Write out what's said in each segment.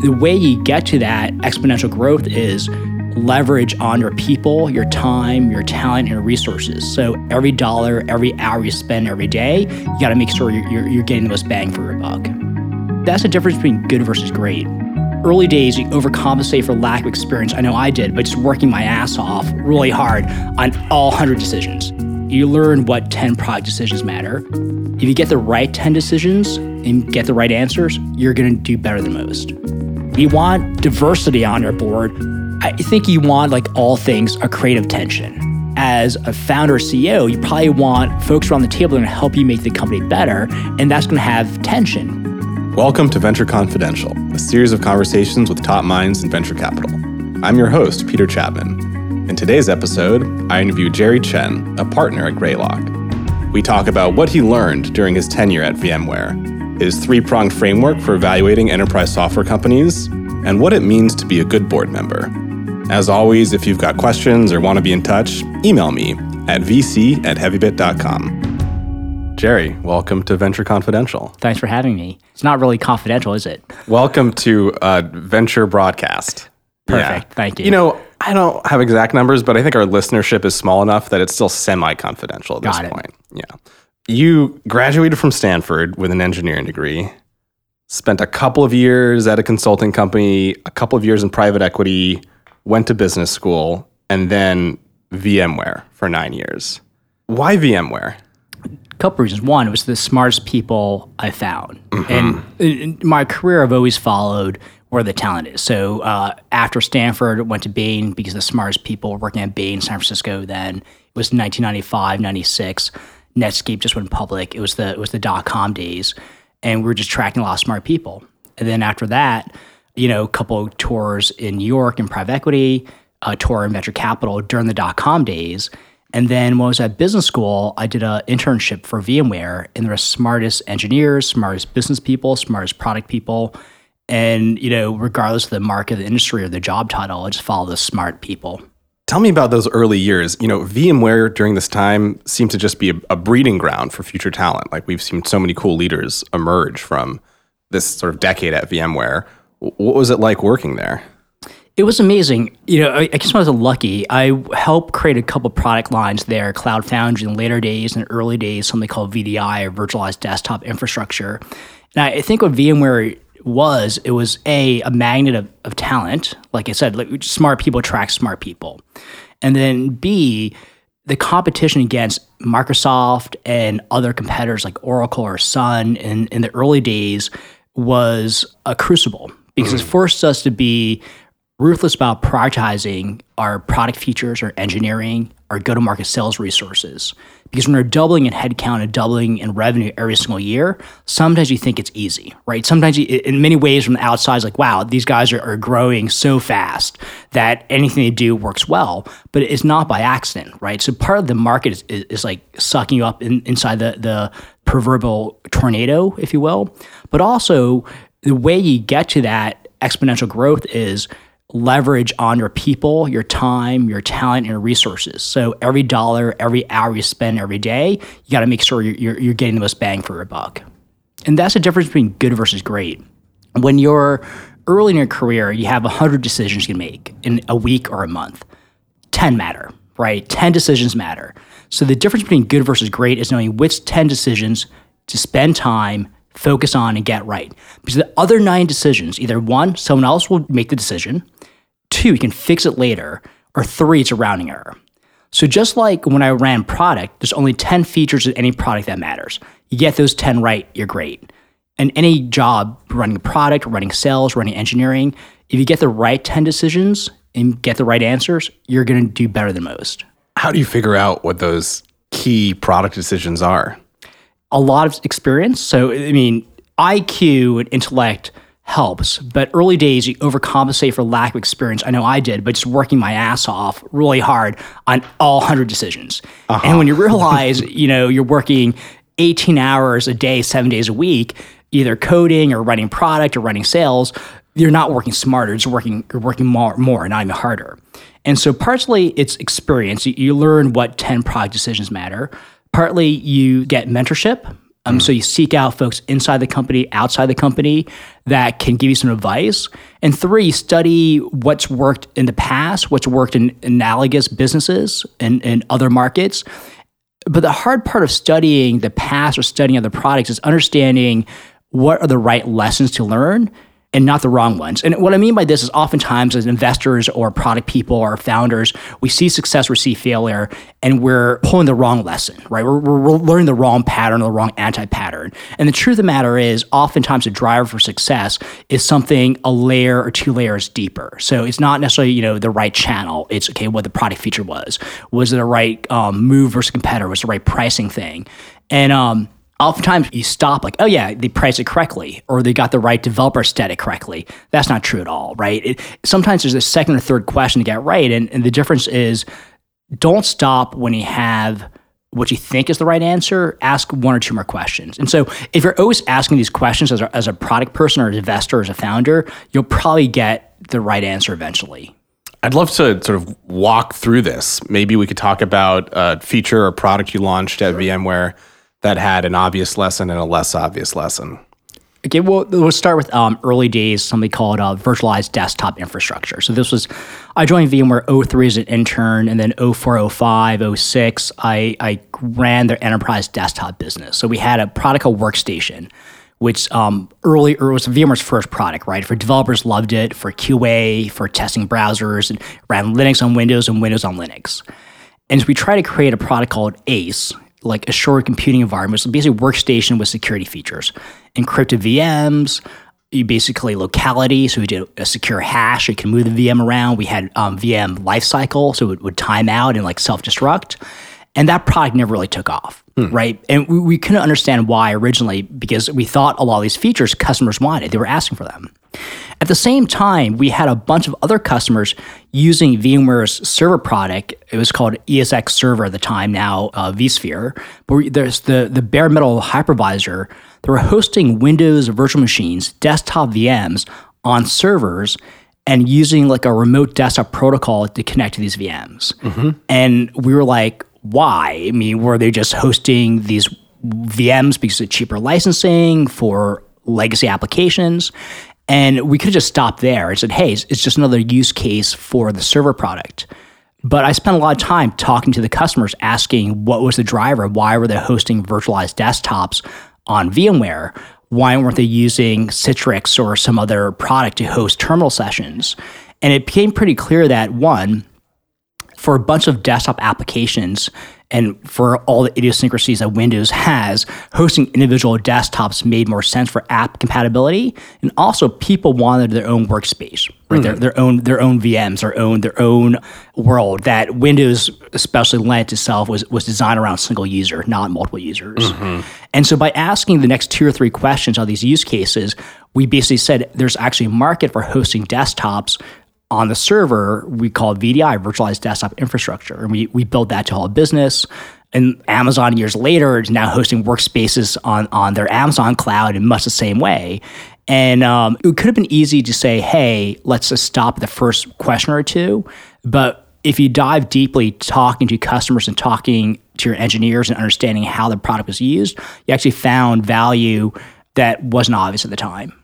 the way you get to that exponential growth is leverage on your people, your time, your talent, and your resources. So every dollar, every hour you spend every day, you got to make sure you're, you're, getting the most bang for your buck. That's the difference between good versus great. Early days, you overcompensate for lack of experience. I know I did, but just working my ass off really hard on all 100 decisions. You learn what 10 product decisions matter. If you get the right 10 decisions and get the right answers, you're going to do better than most. You want diversity on your board. I think you want, like all things, a creative tension. As a founder CEO, you probably want folks around the table to help you make the company better, and that's going to have tension. Welcome to Venture Confidential, a series of conversations with top minds in venture capital. I'm your host, Peter Chapman. In today's episode, I interview Jerry Chen, a partner at Greylock. We talk about what he learned during his tenure at VMware, his three pronged framework for evaluating enterprise software companies, and what it means to be a good board member. As always, if you've got questions or want to be in touch, email me at vc at heavybit.com. Jerry, welcome to Venture Confidential. Thanks for having me. It's not really confidential, is it? Welcome to uh, Venture Broadcast. Perfect. Thank you. You know, I don't have exact numbers, but I think our listenership is small enough that it's still semi confidential at Got this it. point. Yeah. You graduated from Stanford with an engineering degree, spent a couple of years at a consulting company, a couple of years in private equity, went to business school, and then VMware for nine years. Why VMware? A couple reasons. One, it was the smartest people I found, and in in my career, I've always followed where the talent is. So uh, after Stanford, went to Bain because the smartest people were working at Bain, San Francisco. Then it was 1995, 96. Netscape just went public. It was the it was the dot com days, and we were just tracking a lot of smart people. And then after that, you know, a couple of tours in New York in private equity, a tour in venture capital during the dot com days. And then when I was at business school, I did an internship for VMware, and they're the smartest engineers, smartest business people, smartest product people. And, you know, regardless of the market, the industry, or the job title, I just follow the smart people. Tell me about those early years. You know, VMware during this time seemed to just be a, a breeding ground for future talent. Like we've seen so many cool leaders emerge from this sort of decade at VMware. What was it like working there? It was amazing. You know, I, I guess I was lucky. I helped create a couple product lines there, Cloud Foundry in later days and early days, something called VDI or Virtualized Desktop Infrastructure. And I, I think what VMware was, it was a a magnet of, of talent. Like I said, like smart people attract smart people. And then B, the competition against Microsoft and other competitors like Oracle or Sun in, in the early days was a crucible because it mm-hmm. forced us to be ruthless about prioritizing our product features, our engineering, our go-to-market sales resources. Because when you're doubling in headcount and doubling in revenue every single year, sometimes you think it's easy, right? Sometimes you, in many ways from the outside, it's like, wow, these guys are, are growing so fast that anything they do works well. But it's not by accident, right? So part of the market is, is, is like sucking you up in, inside the, the proverbial tornado, if you will. But also the way you get to that exponential growth is leverage on your people, your time, your talent, and your resources. So every dollar, every hour you spend every day, you got to make sure you're, you're, getting the most bang for your buck. And that's the difference between good versus great. When you're early in your career, you have 100 decisions you can make in a week or a month. 10 matter, right? 10 decisions matter. So the difference between good versus great is knowing which 10 decisions to spend time, focus on, and get right. Because the other nine decisions, either one, someone else will make the decision, two, you can fix it later, or three, it's a rounding error. So just like when I ran product, there's only 10 features in any product that matters. You get those 10 right, you're great. And any job, running a product, running sales, running engineering, if you get the right 10 decisions and get the right answers, you're going to do better than most. How do you figure out what those key product decisions are? a lot of experience. So, I mean, IQ and intellect helps, but early days you overcompensate for lack of experience. I know I did, but just working my ass off really hard on all 100 decisions. Uh-huh. And when you realize, you know, you're working 18 hours a day, seven days a week, either coding or running product or running sales, you're not working smarter. You're working, you're working more, more, not even harder. And so partially it's experience. You, you learn what 10 product decisions matter. Partly you get mentorship Um, So you seek out folks inside the company, outside the company that can give you some advice. And three, study what's worked in the past, what's worked in analogous businesses and, and other markets. But the hard part of studying the past or studying other products is understanding what are the right lessons to learn and not the wrong ones. And what I mean by this is oftentimes as investors or product people or founders, we see success or see failure and we're pulling the wrong lesson, right? We're, we're learning the wrong pattern or the wrong anti pattern. And the truth of the matter is, oftentimes a driver for success is something a layer or two layers deeper. So it's not necessarily, you know, the right channel. It's okay, what the product feature was. Was it the right um, move versus competitor? Was it the right pricing thing? And, um, oftentimes you stop like, oh yeah, they priced it correctly, or they got the right developer static correctly. That's not true at all, right? It, sometimes there's a second or third question to get right, and, and the difference is don't stop when you have what you think is the right answer, ask one or two more questions. And so if you're always asking these questions as a, as a product person or an investor or as a founder, you'll probably get the right answer eventually. I'd love to sort of walk through this. Maybe we could talk about a feature or product you launched at VMware that had an obvious lesson and a less obvious lesson? Okay, well, we'll start with um, early days, something called uh, virtualized desktop infrastructure. So this was, I joined VMware 03 as an intern, and then 04, 05, 06, I, I ran their enterprise desktop business. So we had a product called Workstation, which um, early or was VMware's first product, right? For developers, loved it. For QA, for testing browsers, and ran Linux on Windows and Windows on Linux. And so we tried to create a product called ACE, like assured computing environment. So basically workstation with security features, encrypted VMs, you basically locality. So we did a secure hash. You can move the VM around. We had um, VM lifecycle, so it would time out and like self destruct. And that product never really took off, hmm. right? And we, we couldn't understand why originally because we thought a lot of these features customers wanted. They were asking for them. At the same time, we had a bunch of other customers using VMware's server product. It was called ESX Server at the time, now uh, vSphere. But there's the, the bare metal hypervisor. They were hosting Windows virtual machines, desktop VMs on servers and using like a remote desktop protocol to connect to these VMs. Mm-hmm. And we were like, why? I mean, were they just hosting these VMs because of cheaper licensing for legacy applications? And we could have just stopped there and said, hey, it's just another use case for the server product. But I spent a lot of time talking to the customers, asking what was the driver? Why were they hosting virtualized desktops on VMware? Why weren't they using Citrix or some other product to host terminal sessions? And it became pretty clear that one, for a bunch of desktop applications, and for all the idiosyncrasies that Windows has, hosting individual desktops made more sense for app compatibility. And also people wanted their own workspace, right? Mm. Their, their own their own VMs, their own their own world that Windows especially lent itself was was designed around single user, not multiple users. Mm-hmm. And so by asking the next two or three questions on these use cases, we basically said there's actually a market for hosting desktops on the server we call VDI, virtualized desktop infrastructure. And we, we built that to all business. And Amazon years later is now hosting workspaces on, on their Amazon cloud in much the same way. And um, it could have been easy to say, hey, let's just stop the first question or two. But if you dive deeply talking to customers and talking to your engineers and understanding how the product was used, you actually found value that wasn't obvious at the time.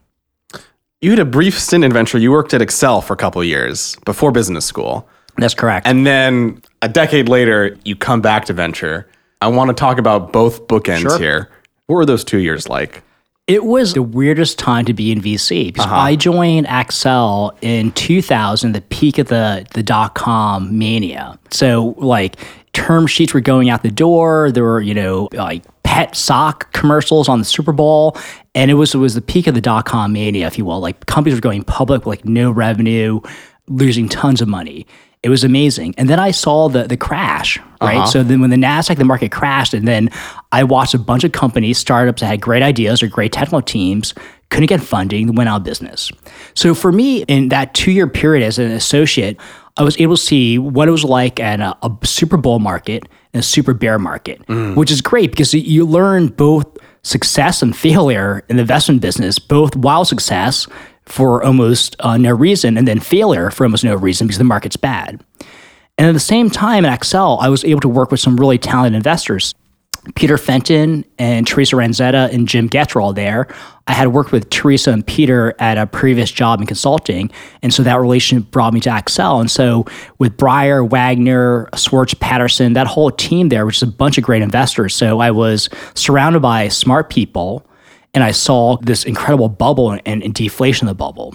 You had a brief stint in venture. You worked at Accel for a couple years before business school. That's correct. And then a decade later, you come back to venture. I want to talk about both bookends sure. here. What were those two years like? It was the weirdest time to be in VC because uh-huh. I joined Accel in 2000, the peak of the the dot com mania. So like term sheets were going out the door. There were you know like pet sock commercials on the Super Bowl, and it was it was the peak of the dot com mania, if you will. Like companies were going public with like no revenue, losing tons of money. It was amazing. And then I saw the the crash, right? Uh-huh. So then when the Nasdaq the market crashed, and then I watched a bunch of companies, startups that had great ideas or great technical teams, couldn't get funding, went out of business. So for me, in that two year period as an associate, I was able to see what it was like at a, a super Bowl market and a super bear market, mm. which is great because you learn both success and failure in the investment business, both while success for almost uh, no reason and then failure for almost no reason because the market's bad. And at the same time at Accel, I was able to work with some really talented investors Peter Fenton and Teresa Ranzetta and Jim Goetz all there. I had worked with Teresa and Peter at a previous job in consulting. And so that relationship brought me to Accel. And so with Breyer, Wagner, Swartz Patterson, that whole team there, which is a bunch of great investors. So I was surrounded by smart people and I saw this incredible bubble and, and deflation of the bubble.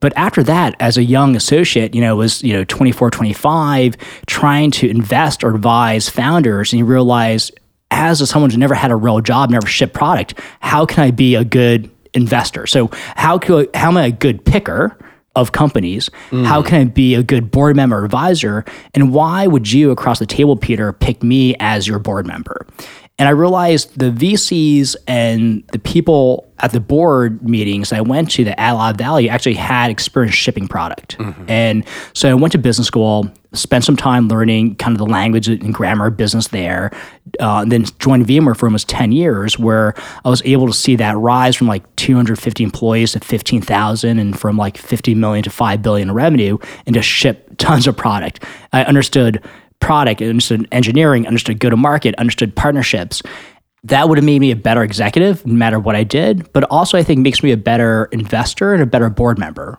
But after that, as a young associate, you know, was, you know, 24, 25, trying to invest or advise founders, and you realize as someone who's never had a real job, never shipped product, how can I be a good investor? So how could how am I a good picker? Of companies, mm. how can I be a good board member advisor? And why would you across the table, Peter, pick me as your board member? And I realized the VCs and the people at the board meetings I went to that add a lot of value actually had experience shipping product. Mm-hmm. And so I went to business school, spent some time learning kind of the language and grammar of business there, uh, and then joined VMware for almost 10 years, where I was able to see that rise from like 250 employees to 15,000 and from like 50 million to 5 billion in revenue and to ship tons of product. I understood product, understood engineering, understood go to market, understood partnerships. That would have made me a better executive, no matter what I did. But also, I think makes me a better investor and a better board member.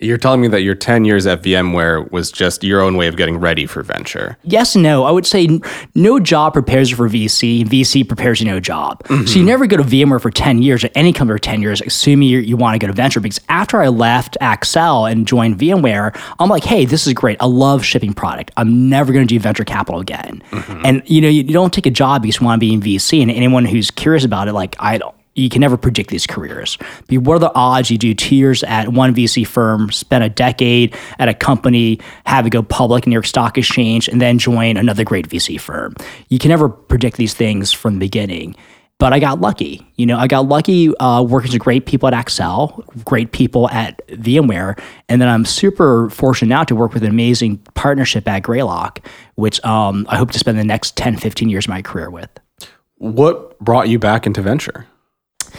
You're telling me that your 10 years at VMware was just your own way of getting ready for venture. Yes no. I would say no job prepares you for VC. VC prepares you no job. Mm-hmm. So you never go to VMware for 10 years or any company for 10 years, assuming you, you want to go to venture. Because after I left Accel and joined VMware, I'm like, hey, this is great. I love shipping product. I'm never going to do venture capital again. Mm-hmm. And you know, you, you don't take a job because you want to be in VC. And anyone who's curious about it, like I don't you can never predict these careers. But what are the odds you do two years at one VC firm, spend a decade at a company, have it go public in New York Stock Exchange, and then join another great VC firm? You can never predict these things from the beginning. But I got lucky. You know, I got lucky uh, working with great people at Accel, great people at VMware, and then I'm super fortunate now to work with an amazing partnership at Greylock, which um, I hope to spend the next 10, 15 years of my career with. What brought you back into venture?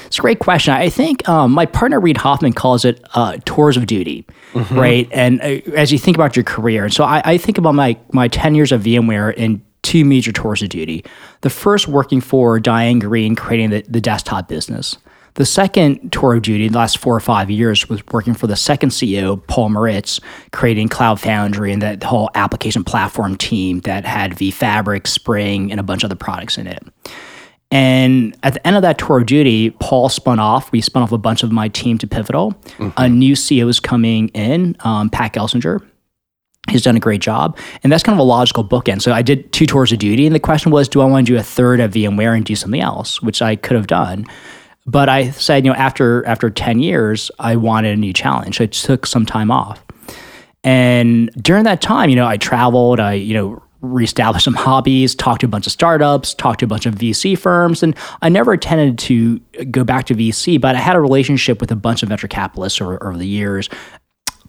It's a great question. I think um, my partner Reid Hoffman calls it uh, tours of duty, mm-hmm. right? And uh, as you think about your career, and so I, I, think about my my ten years of VMware in two major tours of duty. The first working for Diane Greene, creating the, the desktop business. The second tour of duty, the last four or five years, was working for the second CEO, Paul Maritz, creating Cloud Foundry and that whole application platform team that had vFabric, Spring, and a bunch of other products in it. And at the end of that tour of duty, Paul spun off. We spun off a bunch of my team to Pivotal. Mm-hmm. A new CEO is coming in, um, Pat Gelsinger. He's done a great job. And that's kind of a logical bookend. So I did two tours of duty. And the question was, do I want to do a third at VMware and do something else, which I could have done. But I said, you know, after after 10 years, I wanted a new challenge. So I took some time off. And during that time, you know, I traveled, I, you know, reestablish some hobbies, talk to a bunch of startups, talk to a bunch of VC firms. And I never intended to go back to VC, but I had a relationship with a bunch of venture capitalists over, over the years.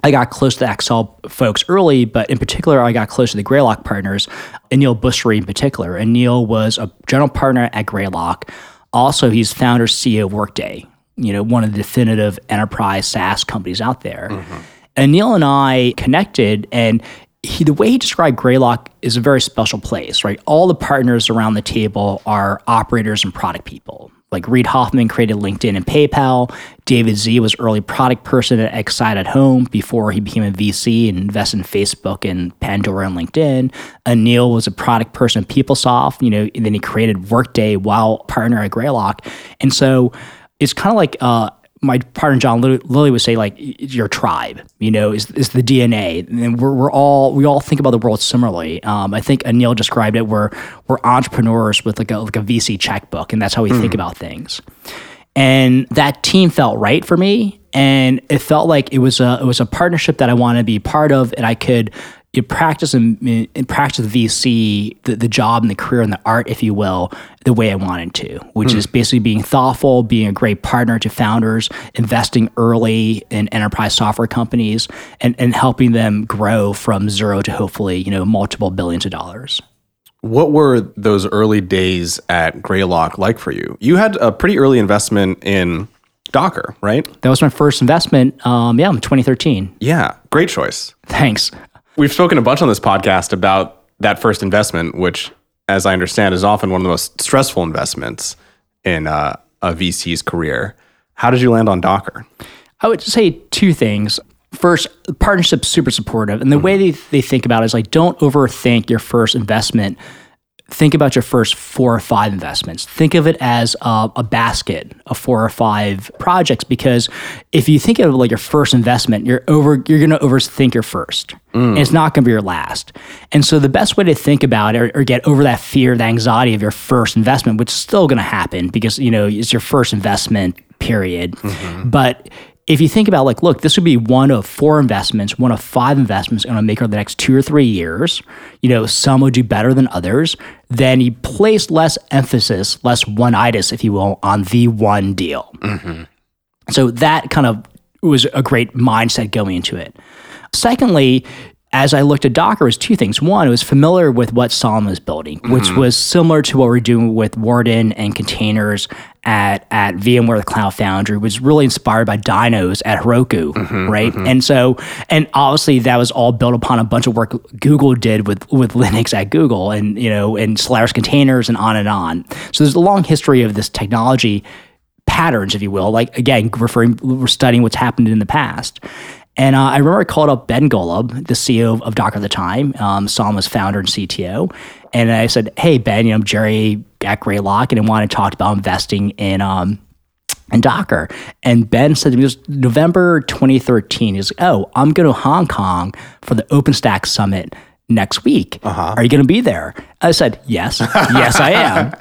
I got close to the folks early, but in particular, I got close to the Greylock partners, Aneel Bhusri in particular. And Neil was a general partner at Greylock. Also, he's founder CEO of Workday, you know, one of the definitive enterprise SaaS companies out there. Mm-hmm. And Neil and I connected, and he, the way he described Greylock is a very special place, right? All the partners around the table are operators and product people. Like Reid Hoffman created LinkedIn and PayPal. David Sze was early product person at Excite at Home before he became a VC and invested in Facebook and Pandora and LinkedIn. Aneel was a product person at PeopleSoft, you know, and then he created Workday while partner at Greylock. And so it's kind of like uh, my partner John Lilly would say like your tribe, you know, is is the DNA, and we're, we're all we all think about the world similarly. Um, I think Aneel described it. We're we're entrepreneurs with like a like a VC checkbook, and that's how we mm. think about things. And that team felt right for me, and it felt like it was a it was a partnership that I wanted to be part of, and I could you practice and, and practice VC, the, the job and the career and the art, if you will, the way I wanted to, which mm. is basically being thoughtful, being a great partner to founders, investing early in enterprise software companies, and, and helping them grow from zero to hopefully, you know, multiple billions of dollars. What were those early days at Greylock like for you? You had a pretty early investment in Docker, right? That was my first investment. Um, yeah, in 2013. Yeah, great choice. Thanks. We've spoken a bunch on this podcast about that first investment, which as I understand, is often one of the most stressful investments in uh, a VC's career. How did you land on Docker? I would say two things. First, the partnership's super supportive. And the way they, they think about it is like, don't overthink your first investment. Think about your first four or five investments. Think of it as a, a basket of four or five projects because if you think of like your first investment, you're over you're going to overthink your first, and it's not going to be your last. And so the best way to think about it or, or get over that fear, that anxiety of your first investment, which is still going to happen because you know it's your first investment period, mm-hmm. but if you think about like, look, this would be one of four investments, one of five investments going to make over the next two or three years. You know, some would do better than others. Then you place less emphasis, less one-itis, if you will, on the one deal. Mm-hmm. So that kind of was a great mindset going into it. Secondly, as I looked at Docker, it was two things. One, it was familiar with what Solomon was building, which mm-hmm. was similar to what we're doing with Warden and containers at, at VMware, the Cloud Foundry, was really inspired by dynos at Heroku, mm-hmm, right? Mm-hmm. And so, and obviously that was all built upon a bunch of work Google did with, with Linux at Google and, you know, and Solaris containers and on and on. So there's a long history of this technology patterns, if you will, like again, referring, we're studying what's happened in the past. And uh, I remember I called up Ben Golub, the CEO of, of Docker at the time, um, Solomon's founder and CTO. And I said, Hey, Ben, you know, I'm Jerry at Greylock, and I want to talk about investing in, um, in Docker. And Ben said to me, it was November 2013. He's like, Oh, I'm going to Hong Kong for the OpenStack Summit next week. Are you going to be there? I said, Yes. yes, I am.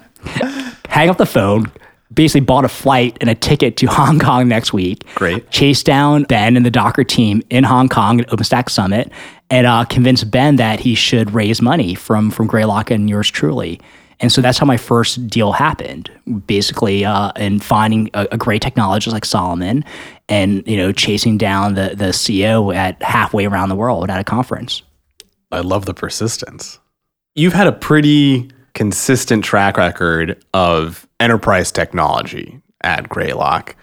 Hang up the phone, basically bought a flight and a ticket to Hong Kong next week. Great. Chased down Ben and the Docker team in Hong Kong at OpenStack Summit and uh, convinced Ben that he should raise money from from Greylock and yours truly. And so that's how my first deal happened, basically, uh, in finding a, a great technologist like Solomon, and you know, chasing down the the CEO at halfway around the world at a conference. I love the persistence. You've had a pretty consistent track record of enterprise technology at Greylock.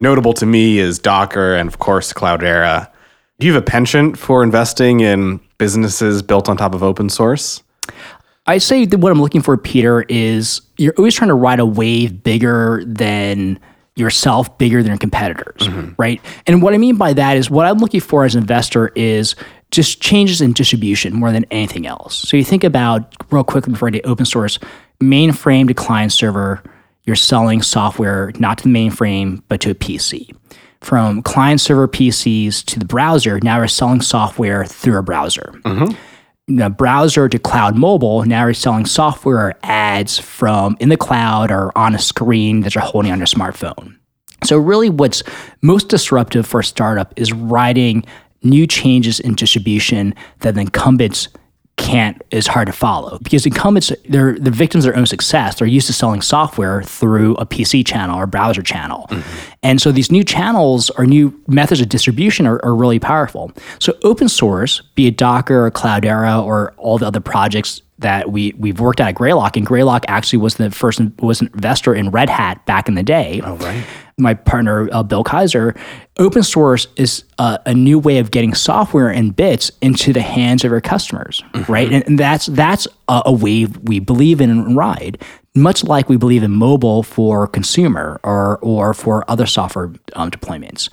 Notable to me is Docker and, of course, Cloudera. Do you have a penchant for investing in businesses built on top of open source? I say that what I'm looking for, Peter, is you're always trying to ride a wave bigger than yourself, bigger than your competitors, mm-hmm. right? And what I mean by that is what I'm looking for as an investor is just changes in distribution more than anything else. So you think about real quickly before I get open source, mainframe to client server, you're selling software not to the mainframe, but to a PC. From client server PCs to the browser, now you're selling software through a browser mm-hmm. the browser to cloud mobile, now you're selling software or ads from in the cloud or on a screen that you're holding on your smartphone. So, really, what's most disruptive for a startup is riding new changes in distribution that the incumbents can't is hard to follow because incumbents they're the victims of their own success. They're used to selling software through a PC channel or browser channel. Mm-hmm. And so these new channels or new methods of distribution are, are really powerful. So open source, be it Docker or Cloudera or all the other projects that we we've worked at at Greylock, and Greylock actually was the first was an investor in Red Hat back in the day. Oh, right. My partner uh, Bill Kaiser, open source is a, a new way of getting software and bits into the hands of your customers, right? And, and that's that's a, a wave we believe in and ride. Much like we believe in mobile for consumer or or for other software um, deployments.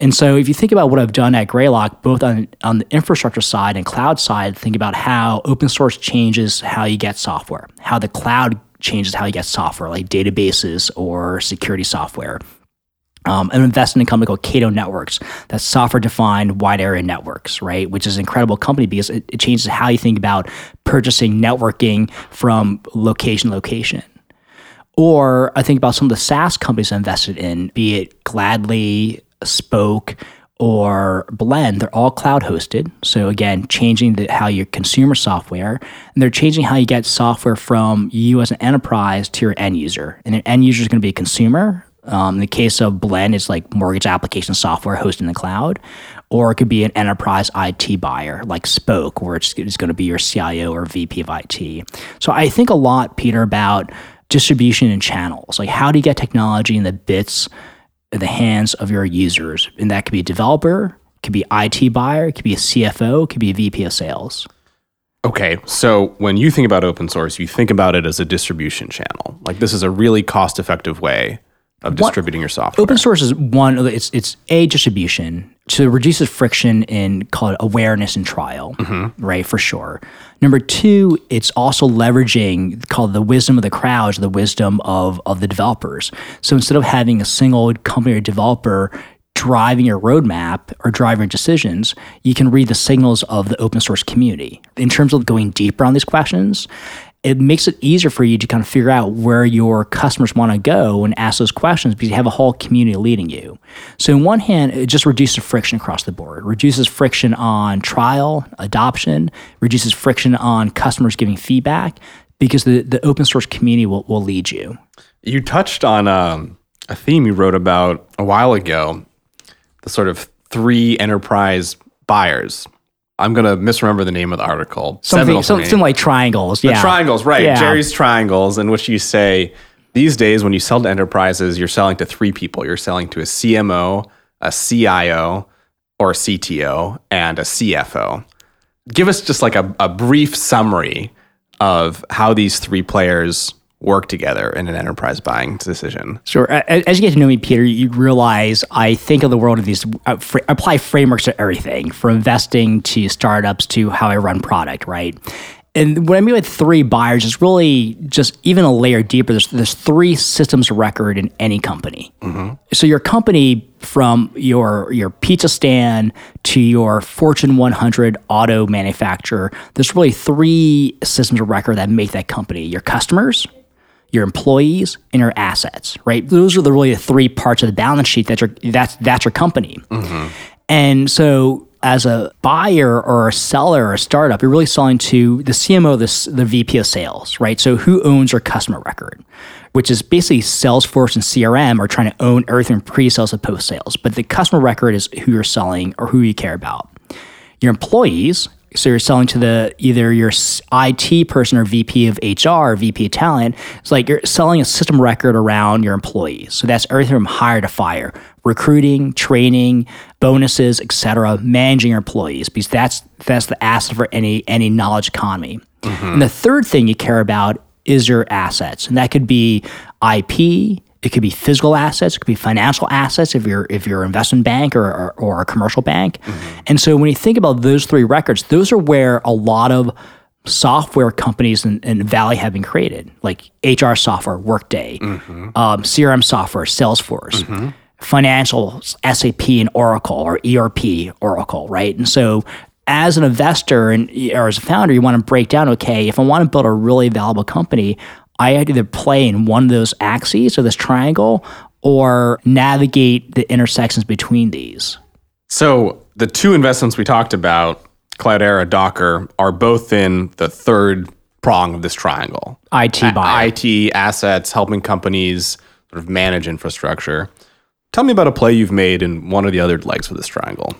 And so if you think about what I've done at Greylock, both on, on the infrastructure side and cloud side, think about how open source changes how you get software, how the cloud changes how you get software, like databases or security software. Um, I'm investing in a company called Cato Networks, that's software defined wide area networks, right? Which is an incredible company because it, it changes how you think about purchasing networking from location to location. Or I think about some of the SaaS companies I invested in, be it Gladly, Spoke, or Blend. They're all cloud hosted. So again, changing the, how you consumer software, and they're changing how you get software from you as an enterprise to your end user. And an end user is going to be a consumer. Um, in the case of Blend, it's like mortgage application software hosted in the cloud, or it could be an enterprise IT buyer like Spoke, where it's, it's going to be your CIO or VP of IT. So I think a lot, Peter, about distribution and channels. Like how do you get technology in the bits in the hands of your users? And that could be a developer, could be IT buyer, could be a CFO, could be a VP of sales. Okay, so when you think about open source, you think about it as a distribution channel. Like this is a really cost-effective way of distributing your software. Open source is one. It's it's a distribution to reduces friction in call it awareness and trial, mm-hmm. right? For sure. Number two, it's also leveraging called the wisdom of the crowds, the wisdom of of the developers. So instead of having a single company or developer driving your roadmap or driving decisions, you can read the signals of the open source community. In terms of going deeper on these questions, it makes it easier for you to kind of figure out where your customers want to go and ask those questions because you have a whole community leading you. So, in one hand, it just reduces friction across the board, it reduces friction on trial, adoption, reduces friction on customers giving feedback because the, the open source community will, will lead you. You touched on um, a theme you wrote about a while ago, the sort of three enterprise buyers. I'm going to misremember the name of the article. Something, some- something like triangles. Yeah. Triangles, right. Yeah. Jerry's triangles, in which you say these days when you sell to enterprises, you're selling to three people. You're selling to a CMO, a CIO, or a CTO, and a CFO. Give us just like a, a brief summary of how these three players work together in an enterprise buying decision. Sure. As you get to know me, Peter, you realize I think of the world of these, uh, apply frameworks to everything from investing to startups to how I run product, right? And what I mean by three buyers is really just even a layer deeper. There's, there's three systems of record in any company. So your company, from your your pizza stand to your Fortune 100 auto manufacturer, there's really three systems of record that make that company: your customers, your employees and your assets, right? Those are the really the three parts of the balance sheet that your that's that's your company. Mm-hmm. And so as a buyer or a seller or a startup, you're really selling to the CMO, the, the VP of sales, right? So who owns your customer record, which is basically Salesforce and CRM are trying to own everything pre-sales and post-sales. But the customer record is who you're selling or who you care about your employees. So you're selling to the either your IT person or VP of HR or VP of talent. It's like you're selling a system record around your employees. So that's everything from hire to fire, recruiting, training, bonuses, etc. Managing your employees because that's that's the asset for any any knowledge economy. Mm-hmm. And the third thing you care about is your assets, and that could be IP. It could be physical assets. It could be financial assets if you're if you're an investment bank or, or, or a commercial bank. Mm-hmm. And so when you think about those three records, those are where a lot of software companies in, in Valley have been created, like HR software, Workday, mm-hmm. um, CRM software, Salesforce, mm-hmm. financial, SAP and Oracle, or ERP, Oracle, right? And so as an investor and or as a founder, you want to break down, okay, if I want to build a really valuable company, I had to either play in one of those axes or this triangle or navigate the intersections between these. So the two investments we talked about, Cloudera, Docker, are both in the third prong of this triangle. IT buyer. IT assets, helping companies sort of manage infrastructure. Tell me about a play you've made in one of the other legs of this triangle.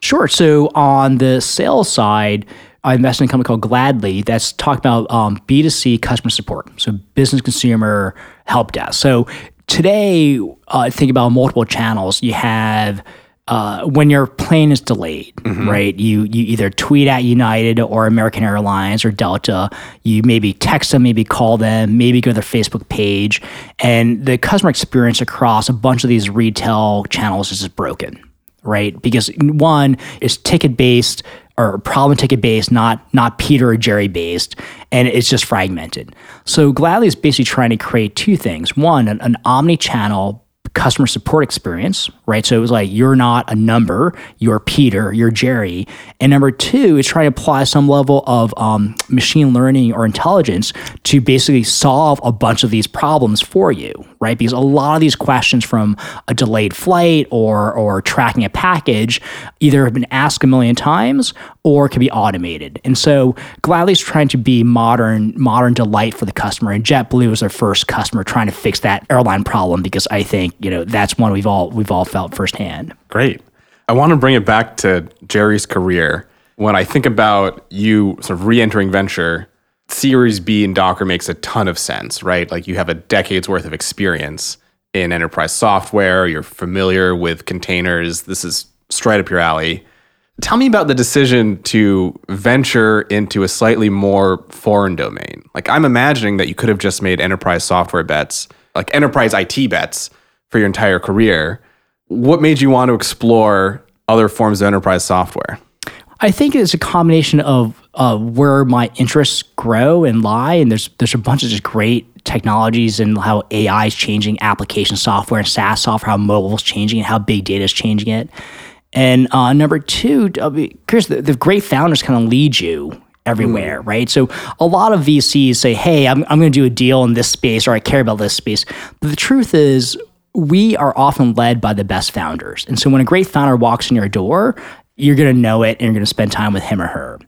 Sure. So on the sales side, I invested in a company called Gladly that's talking about um, B2C customer support. So business consumer help desk. So today, uh, think about multiple channels. You have uh, when your plane is delayed, right? You you either tweet at United or American Airlines or Delta. You maybe text them, maybe call them, maybe go to their Facebook page, and the customer experience across a bunch of these retail channels is just broken right? Because one is ticket based or problem ticket based, not not Peter or Jerry based, and it's just fragmented. So Gladly is basically trying to create two things: one, an, an omni-channel customer support experience, right? So it was like you're not a number, you're Peter, you're Jerry, and number two is trying to apply some level of um, machine learning or intelligence to basically solve a bunch of these problems for you, right? Because a lot of these questions from a delayed flight or or tracking a package either have been asked a million times or can be automated. And so Gladly's trying to be modern, modern delight for the customer. And JetBlue was their first customer trying to fix that airline problem because I think you know that's one we've all we've all felt firsthand. Great. I want to bring it back to Jerry's career. When I think about you sort of re-entering venture, Series B in Docker makes a ton of sense, right? Like you have a decade's worth of experience in enterprise software, you're familiar with containers. This is straight up your alley. Tell me about the decision to venture into a slightly more foreign domain. Like, I'm imagining that you could have just made enterprise software bets, like enterprise IT bets for your entire career. What made you want to explore other forms of enterprise software? I think it's a combination of uh, where my interests grow and lie, and there's there's a bunch of just great technologies and how AI is changing application software and SaaS software, how mobile is changing and how big data is changing it. And uh, number two, Chris, the, the great founders kind of lead you everywhere, mm. right? So a lot of VCs say, hey, I'm, I'm going to do a deal in this space or I care about this space. But the truth is, we are often led by the best founders. And so when a great founder walks in your door, you're going to know it and you're going to spend time with him or her.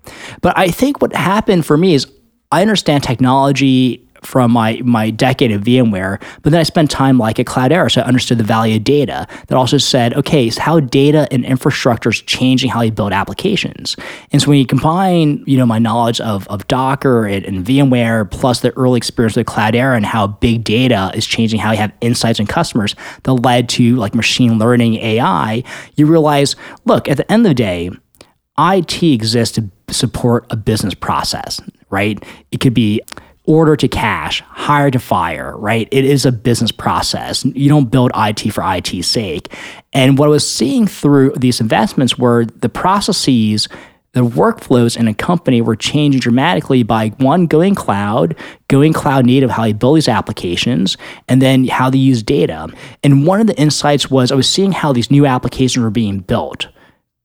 But I think what happened for me is I understand technology from my my decade of VMware, but then I spent time like at Cloudera, so I understood the value of data. That also said, okay, so how data and infrastructure is changing how you build applications. And so when you combine, you know, my knowledge of, of Docker and, and VMware plus the early experience with Cloudera and how big data is changing how you have insights in customers that led to like machine learning AI, you realize, look, at the end of the day, IT exists to support a business process, right? It could be order to cash, hire to fire, right? It is a business process. You don't build IT for IT's sake. And what I was seeing through these investments were the processes, the workflows in a company were changing dramatically by one, going cloud, going cloud native, how they build these applications, and then how they use data. And one of the insights was I was seeing how these new applications were being built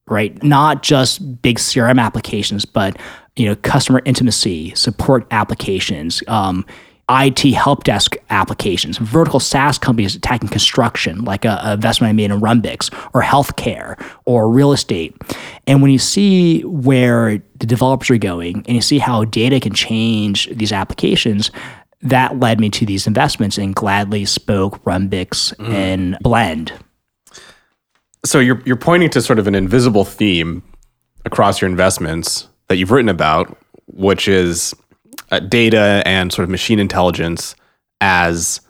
right? Not just big CRM applications, but you know, customer intimacy, support applications, um, IT help desk applications, vertical SaaS companies attacking construction, like a, a, investment I made in Rhumbix, or healthcare, or real estate. And when you see where the developers are going, and you see how data can change these applications, that led me to these investments and Gladly, Spoke, Rhumbix, mm. and Blend. So you're you're pointing to sort of an invisible theme across your investments that you've written about, which is uh, data and sort of machine intelligence as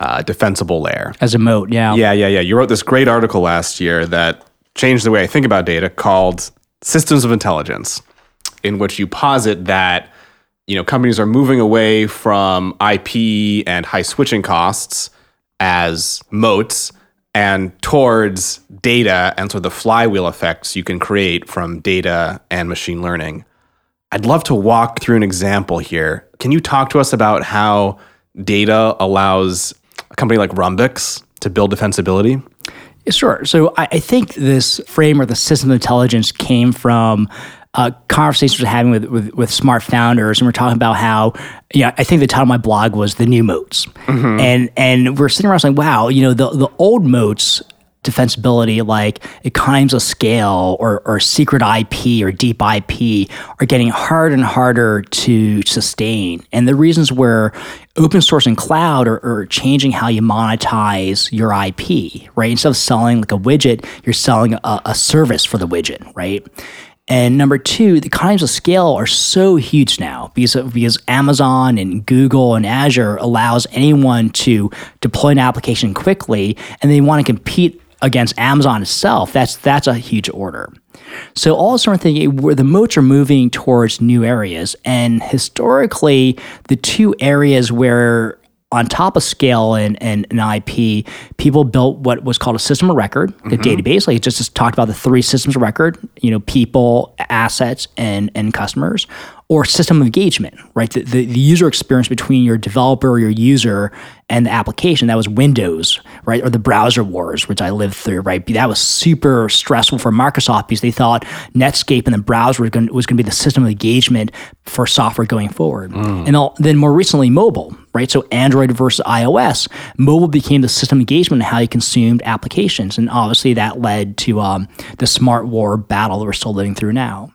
a defensible layer. As a moat, yeah. Yeah, yeah, yeah. You wrote this great article last year that changed the way I think about data called Systems of Intelligence, in which you posit that you know companies are moving away from IP and high switching costs as moats and towards data and sort of the flywheel effects you can create from data and machine learning. I'd love to walk through an example here. Can you talk to us about how data allows a company like Rhumbix to build defensibility? Sure. So I, I think this frame or the system of intelligence came from uh, conversations we're having with, with, with smart founders, and we're talking about how, you know, I think the title of my blog was the new moats, mm-hmm. and and we're sitting around saying, wow, you know, the the old moats defensibility like economies of scale or, or secret IP or deep IP are getting harder and harder to sustain. And the reasons where open source and cloud are, are, changing how you monetize your IP, right? Instead of selling like a widget, you're selling a, a service for the widget, right? And number two, the economies of scale are so huge now because, because Amazon and Google and Azure allows anyone to deploy an application quickly and they want to compete against Amazon itself. That's that's a huge order. So all of a sudden where the moats are moving towards new areas. And historically, the two areas where on top of scale and, and, and IP, people built what was called a system of record, mm-hmm. a database. Like just, just talked about the three systems of record, you know, people, assets, and and customers, or system of engagement, right? The, the, the user experience between your developer or your user and the application. That was Windows, right? Or the browser wars, which I lived through, right? That was super stressful for Microsoft because they thought Netscape and the browser was going, was going to be the system of engagement for software going forward. Mm. And all, then more recently, mobile, right? So Android versus iOS, mobile became the system engagement and how you consumed applications. And obviously that led to um, the smart war battle that we're still living through now.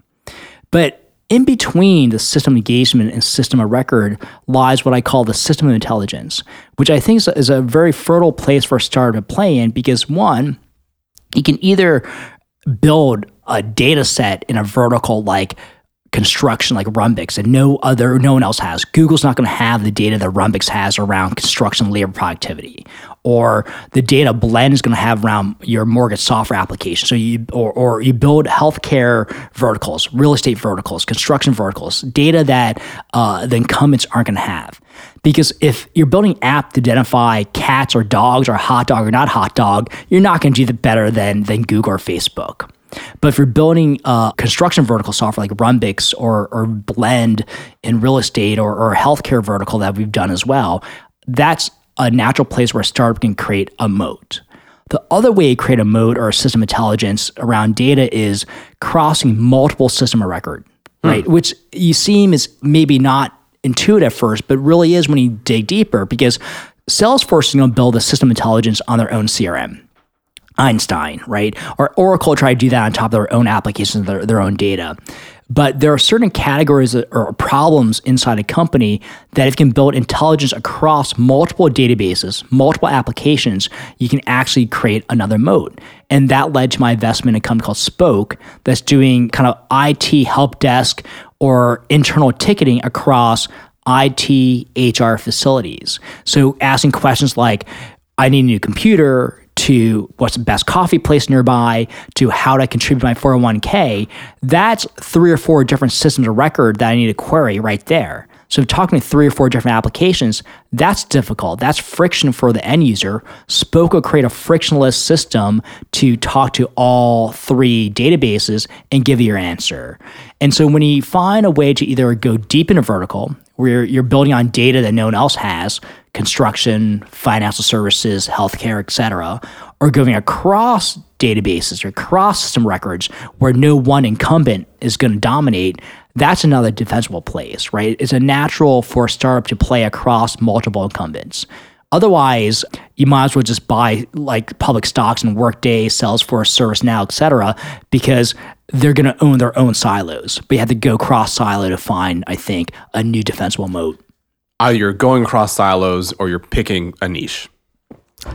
But in between the system engagement and system of record lies what I call the system of intelligence, which I think is a very fertile place for a startup to play in because one, you can either build a data set in a vertical like construction like Rhumbix and no other no one else has. Google's not going to have the data that Rhumbix has around construction labor productivity, or the data Blend is going to have around your mortgage software application. So you or or you build healthcare verticals, real estate verticals, construction verticals, data that uh, the incumbents aren't going to have. Because if you're building app to identify cats or dogs or hot dog or not hot dog, you're not going to do that better than than Google or Facebook. But if you're building a construction vertical software like Rhumbix or, or Blend in real estate or, or a healthcare vertical that we've done as well, that's a natural place where a startup can create a moat. The other way to create a moat or a system intelligence around data is crossing multiple system of record, right? Hmm. Which you seem is maybe not intuitive at first, but really is when you dig deeper because Salesforce is going to build a system intelligence on their own CRM. Einstein, right? Or Oracle try to do that on top of their own applications, their, their own data. But there are certain categories or problems inside a company that if you can build intelligence across multiple databases, multiple applications, you can actually create another moat. And that led to my investment in a company called Spoke that's doing kind of IT help desk or internal ticketing across IT HR facilities. So asking questions like, I need a new computer to what's the best coffee place nearby to how to contribute my 401k, that's three or four different systems of record that I need to query right there. So talking to three or four different applications, that's difficult. That's friction for the end user. Spoke will create a frictionless system to talk to all three databases and give you your answer. And so when you find a way to either go deep in a vertical where you're building on data that no one else has, construction, financial services, healthcare, et cetera, or going across databases or across system records where no one incumbent is going to dominate, that's another defensible place, right? It's a natural for a startup to play across multiple incumbents. Otherwise, you might as well just buy like public stocks and Workday, Salesforce, ServiceNow, et cetera, because they're going to own their own silos. But you have to go cross silo to find, I think, a new defensible moat. Either you're going across silos or you're picking a niche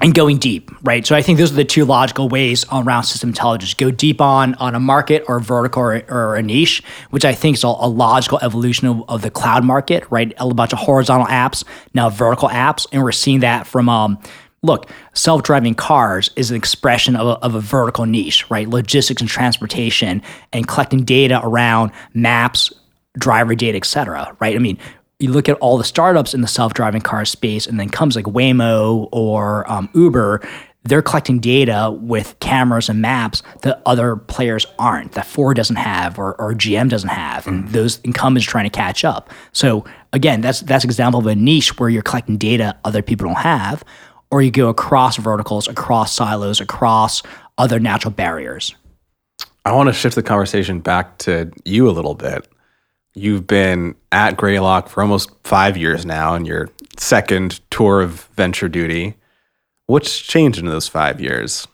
and going deep, right? So I think those are the two logical ways around system intelligence: go deep on on a market or a vertical or, or a niche, which I think is a, a logical evolution of, of, the cloud market, right? A bunch of horizontal apps now vertical apps, and we're seeing that from um, look, self-driving cars is an expression of a, of a vertical niche, right? Logistics and transportation, and collecting data around maps, driver data, et cetera, right? I mean, you look at all the startups in the self-driving car space, and then comes like Waymo or um, Uber. They're collecting data with cameras and maps that other players aren't, that Ford doesn't have or, or GM doesn't have, and mm. those incumbents trying to catch up. So again, that's that's an example of a niche where you're collecting data other people don't have, or you go across verticals, across silos, across other natural barriers. I want to shift the conversation back to you a little bit. You've been at Greylock for almost five years now, and your second tour of venture duty. What's changed in those five years?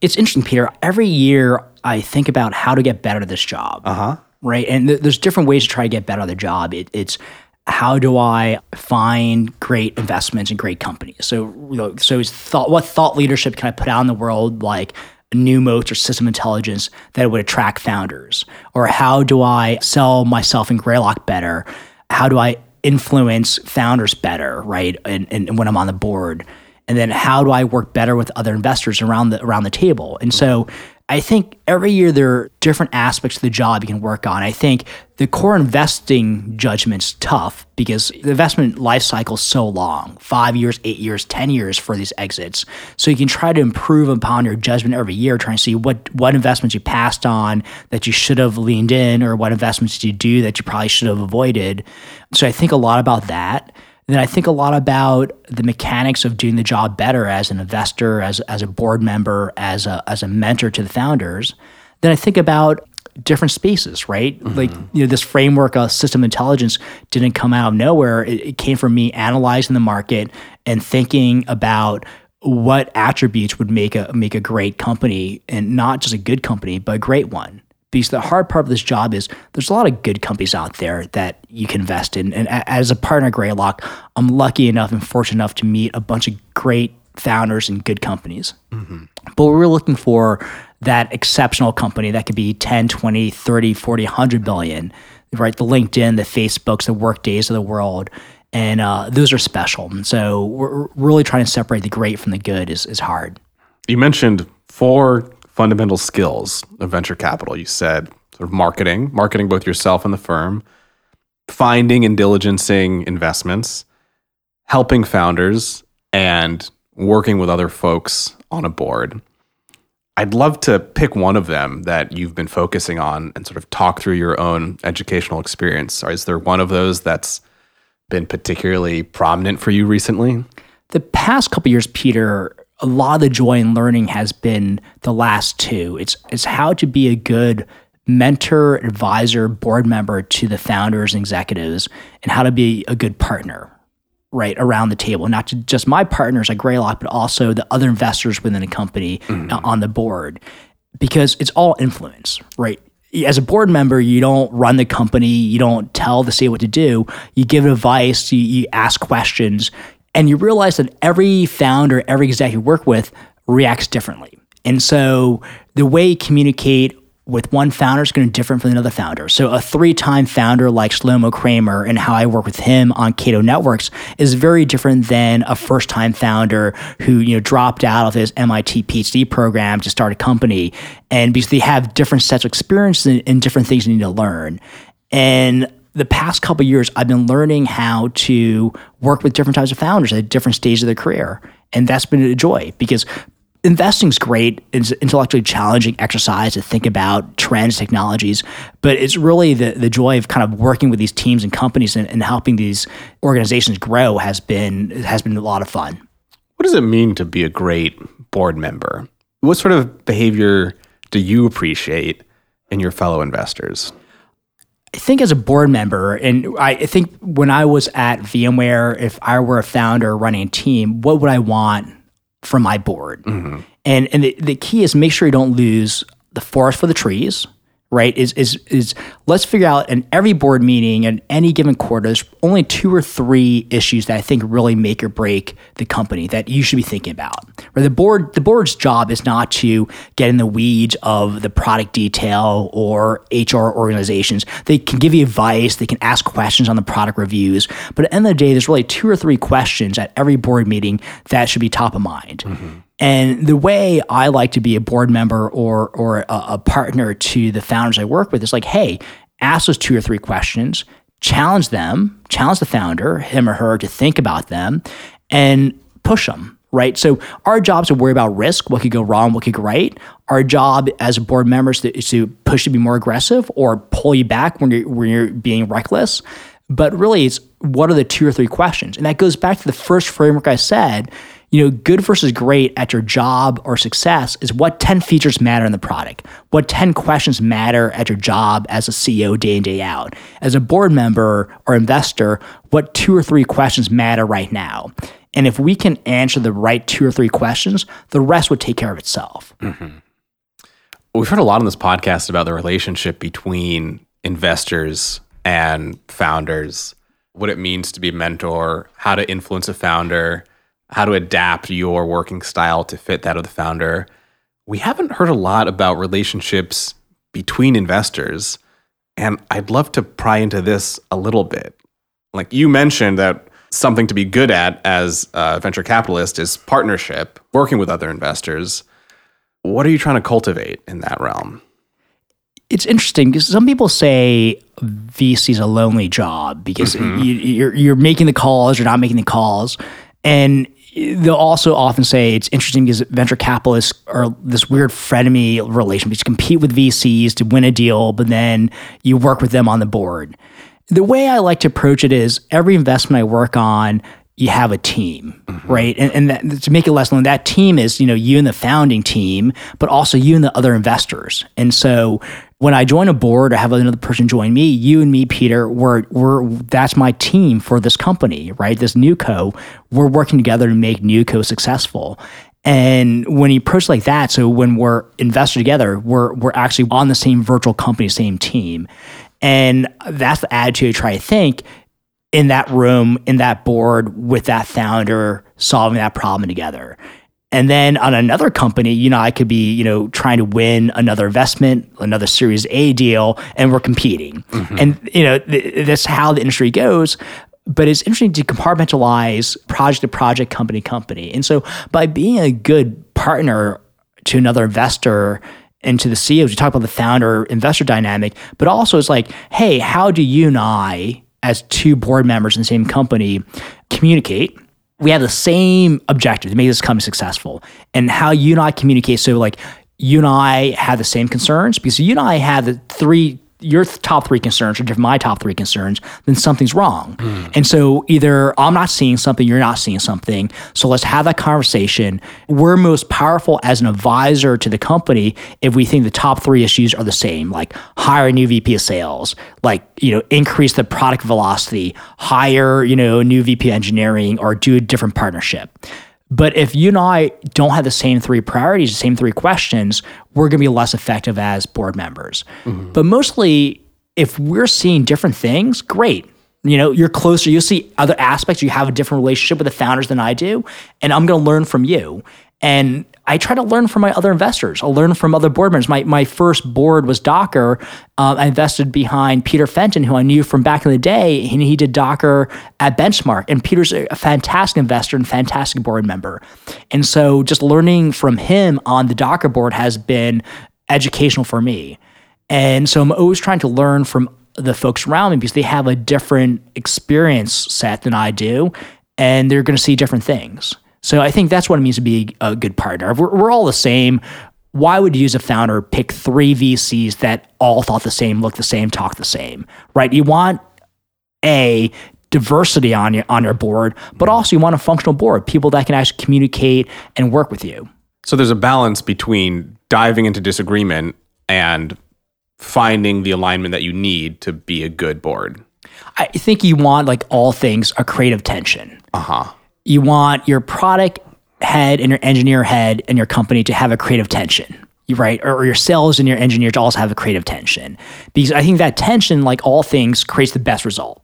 It's interesting, Peter. Every year, I think about how to get better at this job. Uh huh. Right, and th- there's different ways to try to get better at the job. It, it's how do I find great investments and great companies? So, you know, so it's thought, what thought leadership can I put out in the world, like new moats or system intelligence that would attract founders? Or how do I sell myself in Greylock better? How do I influence founders better, right? And, and when I'm on the board, and then how do I work better with other investors around the around the table? And so I think every year there are different aspects of the job you can work on. I think the core investing judgment's tough because the investment life cycle is so long five years, eight years, 10 years for these exits. So you can try to improve upon your judgment every year, trying to see what, what investments you passed on that you should have leaned in or what investments did you do that you probably should have avoided. So I think a lot about that then I think a lot about the mechanics of doing the job better as an investor, as, as a board member, as a, as a mentor to the founders. Then I think about different spaces, right? Mm-hmm. Like, you know, this framework of system intelligence didn't come out of nowhere. It, it came from me analyzing the market and thinking about what attributes would make a make a great company and not just a good company, but a great one because the hard part of this job is there's a lot of good companies out there that you can invest in. And as a partner at Greylock, I'm lucky enough and fortunate enough to meet a bunch of great founders and good companies. Mm-hmm. But we're looking for that exceptional company that could be 10, 20, 30, 40, 100 billion, right? The LinkedIn, the Facebooks, the Workdays of the world. And uh, those are special. And so we're really trying to separate the great from the good is, is hard. You mentioned four fundamental skills of venture capital. You said sort of marketing, marketing both yourself and the firm, finding and diligencing investments, helping founders, and working with other folks on a board. I'd love to pick one of them that you've been focusing on and sort of talk through your own educational experience. Is there one of those that's been particularly prominent for you recently? The past couple years, Peter, a lot of the joy in learning has been the last two. It's it's how to be a good mentor, advisor, board member to the founders and executives, and how to be a good partner, right, around the table, not to just my partners at Greylock, but also the other investors within the company mm-hmm. on the board, because it's all influence, right? As a board member, you don't run the company, you don't tell the CEO what to do. You give advice, you, you ask questions, and you realize that every founder, every executive you work with reacts differently. And so the way you communicate with one founder is going to be different from another founder. So a three-time founder like Shlomo Kramer and how I work with him on Cato Networks is very different than a first-time founder who you know dropped out of his MIT PhD program to start a company. And because they have different sets of experience and, and different things you need to learn. And the past couple years, I've been learning how to work with different types of founders at different stages of their career. And that's been a joy because investing's great. It's an intellectually challenging exercise to think about trends, technologies, but it's really the, the joy of kind of working with these teams and companies and, and helping these organizations grow has been has been a lot of fun. What does it mean to be a great board member? What sort of behavior do you appreciate in your fellow investors? I think as a board member, and I think when I was at VMware, if I were a founder running a team, what would I want from my board. Mm-hmm. And and the, the key is make sure you don't lose the forest for the trees right? Is is is let's figure out in every board meeting and any given quarter, there's only two or three issues that I think really make or break the company that you should be thinking about. Where the board the board's job is not to get in the weeds of the product detail or HR organizations. They can give you advice, they can ask questions on the product reviews, but at the end of the day, there's really two or three questions at every board meeting that should be top of mind. Mm-hmm. And the way I like to be a board member or or a, a, partner to the founders I work with is like, hey, ask those two or three questions, challenge them, challenge the founder, him or her, to think about them, and push them. Right. So our job is to worry about risk, what could go wrong, what could go right. Our job as board members is to push to be more aggressive or pull you back when you're when you're being reckless. But really, it's what are the two or three questions? And that goes back to the first framework I said you know, good versus great at your job or success is what 10 features matter in the product, what 10 questions matter at your job as a CEO day in, day out. As a board member or investor, what two or three questions matter right now. And if we can answer the right two or three questions, the rest would take care of itself. Mm-hmm. We've heard a lot on this podcast about the relationship between investors and founders, what it means to be a mentor, how to influence a founder how to adapt your working style to fit that of the founder. We haven't heard a lot about relationships between investors, and I'd love to pry into this a little bit. Like you mentioned that something to be good at as a venture capitalist is partnership, working with other investors. What are you trying to cultivate in that realm? It's interesting because some people say VC is a lonely job because mm-hmm. you, you're, you're making the calls, you're not making the calls. And they'll also often say it's interesting because venture capitalists are this weird frenemy relation because you compete with VCs to win a deal, but then you work with them on the board. The way I like to approach it is every investment I work on, you have a team, mm-hmm. right? And, and that, to make it less known, that team is you know you and the founding team, but also you and the other investors. And so when I join a board or have another person join me, you and me, Peter, we're we're that's my team for this company, right? This NewCo, we're working together to make NewCo successful. And when you approach like that, so when we're invested together, we're we're actually on the same virtual company, same team. And that's the attitude I try to think in that room, in that board with that founder, solving that problem together. And then on another company, you know, I could be, you know, trying to win another investment, another Series A deal, and we're competing. Mm-hmm. And, you know, th- that's how the industry goes. But it's interesting to compartmentalize project to project, company to company. And so by being a good partner to another investor and to the CEOs, you talk about the founder investor dynamic, but also it's like, hey, how do you and I, as two board members in the same company, communicate? We have the same objective to make this company successful. And how you and I communicate. So, like, you and I have the same concerns because you and I have the three your top three concerns are different my top three concerns, then something's wrong. Mm. And so either I'm not seeing something, you're not seeing something. So let's have that conversation. We're most powerful as an advisor to the company if we think the top three issues are the same, like hire a new VP of sales, like, you know, increase the product velocity, hire, you know, a new VP engineering, or do a different partnership. But if you and I don't have the same three priorities, the same three questions, we're going to be less effective as board members. Mm-hmm. But mostly, if we're seeing different things, great. You know, you're closer, you'll see other aspects. You have a different relationship with the founders than I do, and I'm going to learn from you. And I try to learn from my other investors. I'll learn from other board members. My, my first board was Docker. Um, I invested behind Peter Fenton, who I knew from back in the day. He, he did Docker at Benchmark. And Peter's a fantastic investor and fantastic board member. And so just learning from him on the Docker board has been educational for me. And so I'm always trying to learn from the folks around me because they have a different experience set than I do. And they're going to see different things. So I think that's what it means to be a good partner. We're, we're all the same. Why would you, as a founder, pick three VCs that all thought the same, look the same, talk the same, right? You want a diversity on your on your board, but also you want a functional board, people that can actually communicate and work with you. So there's a balance between diving into disagreement and finding the alignment that you need to be a good board. I think you want like all things a creative tension. Uh-huh you want your product head and your engineer head and your company to have a creative tension right? Or your sales and your engineer to also have a creative tension. Because i think that tension like all things creates the best result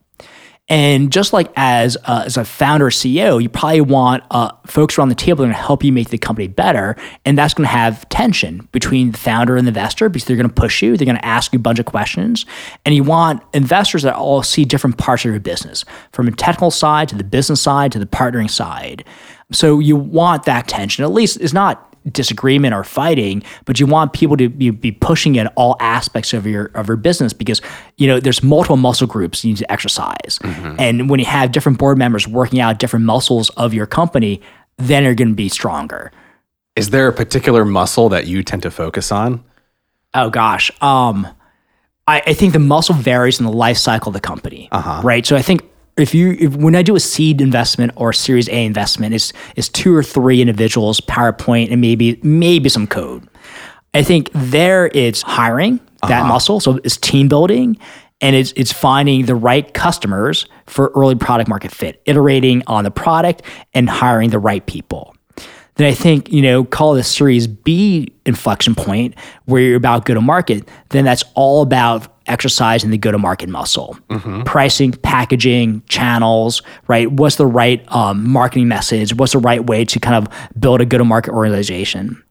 and just like as uh, as a founder CEO, you probably want uh, folks around the table to help you make the company better, and that's going to have tension between the founder and the investor because they're going to push you, they're going to ask you a bunch of questions, and you want investors that all see different parts of your business, from a technical side to the business side to the partnering side. So you want that tension. At least it's not disagreement or fighting, but you want people to be, be pushing in all aspects of your of your business because you know there's multiple muscle groups you need to exercise, mm-hmm. and when you have different board members working out different muscles of your company, then you're going to be stronger. Is there a particular muscle that you tend to focus on? Oh gosh, um, I, I think the muscle varies in the life cycle of the company, uh-huh. right? So I think if you if, when I do a seed investment or a Series A investment, it's it's two or three individuals, PowerPoint, and maybe maybe some code. I think there it's hiring that uh-huh. muscle, so it's team building, and it's it's finding the right customers for early product market fit, iterating on the product, and hiring the right people. Then I think you know call it a Series B inflection point where you're about go to market. Then that's all about exercising the go to market muscle, mm-hmm. pricing, packaging, channels, right? What's the right um, marketing message? What's the right way to kind of build a go to market organization?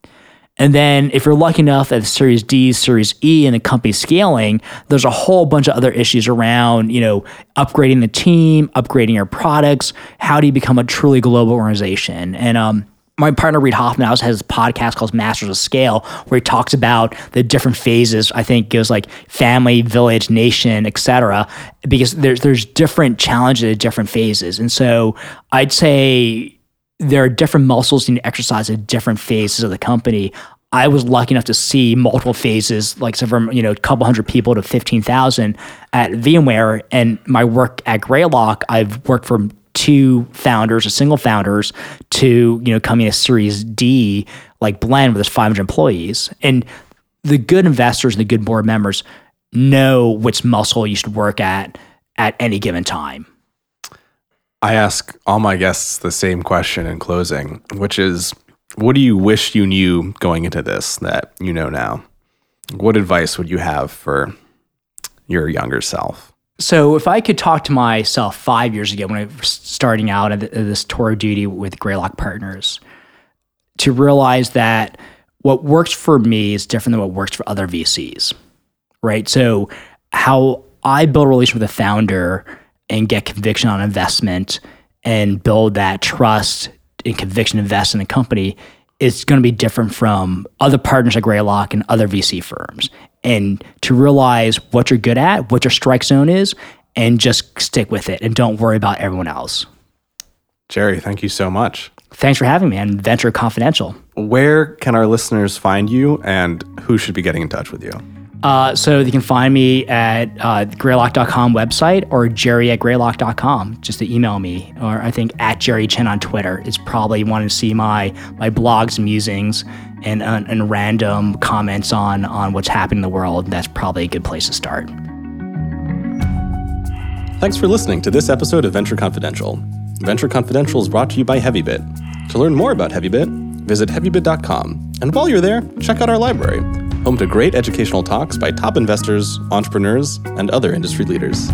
And then if you're lucky enough at Series D, Series E, and the company scaling, there's a whole bunch of other issues around, you know, upgrading the team, upgrading your products. How do you become a truly global organization? And um, my partner Reid Hoffman has a podcast called Masters of Scale, where he talks about the different phases. I think goes like family, village, nation, etc. Because there's there's different challenges at different phases, and so I'd say there are different muscles you need to exercise at different phases of the company. I was lucky enough to see multiple phases, like so from you know a couple hundred people to fifteen thousand at VMware, and my work at Greylock. I've worked for two founders or single founders to you know coming to Series D like Blend with its 500 employees, and the good investors and the good board members know which muscle you should work at at any given time. I ask all my guests the same question in closing, which is what do you wish you knew going into this that you know now? What advice would you have for your younger self? So, if I could talk to myself five years ago when I was starting out at this tour of duty with Greylock Partners, to realize that what works for me is different than what works for other VCs, right? So, how I build a relationship with a founder and get conviction on investment and build that trust and conviction invest in a company is going to be different from other partners at Greylock and other VC firms. And to realize what you're good at, what your strike zone is, and just stick with it and don't worry about everyone else. Jerry, thank you so much. Thanks for having me on Venture Confidential. Where can our listeners find you and who should be getting in touch with you? Uh, so you can find me at uh, greylock.com website or jerry at greylock.com just to email me or I think at Jerry Chen on Twitter. It's probably wanting to see my my blogs musings and, and random comments on on what's happening in the world. That's probably a good place to start. Thanks for listening to this episode of Venture Confidential. Venture Confidential is brought to you by HeavyBit. To learn more about HeavyBit, visit heavybit.com. And while you're there, check out our library, home to great educational talks by top investors, entrepreneurs, and other industry leaders.